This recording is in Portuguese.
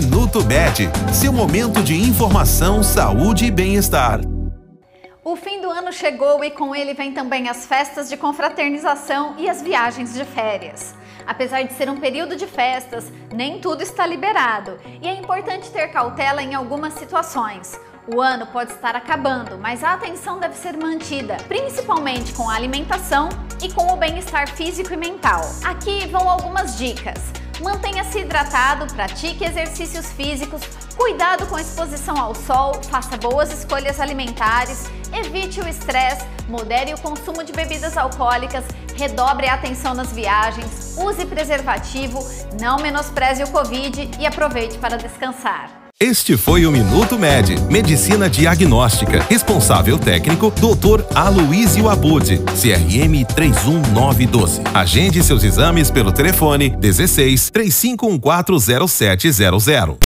Minuto Med, seu momento de informação, saúde e bem-estar. O fim do ano chegou e com ele vem também as festas de confraternização e as viagens de férias. Apesar de ser um período de festas, nem tudo está liberado e é importante ter cautela em algumas situações. O ano pode estar acabando, mas a atenção deve ser mantida, principalmente com a alimentação e com o bem-estar físico e mental. Aqui vão algumas dicas. Mantenha-se hidratado, pratique exercícios físicos, cuidado com a exposição ao sol, faça boas escolhas alimentares, evite o estresse, modere o consumo de bebidas alcoólicas, redobre a atenção nas viagens, use preservativo, não menospreze o Covid e aproveite para descansar. Este foi o Minuto Med, Medicina Diagnóstica. Responsável técnico, Dr. Aloysio Abud, CRM 31912. Agende seus exames pelo telefone 16 35140700.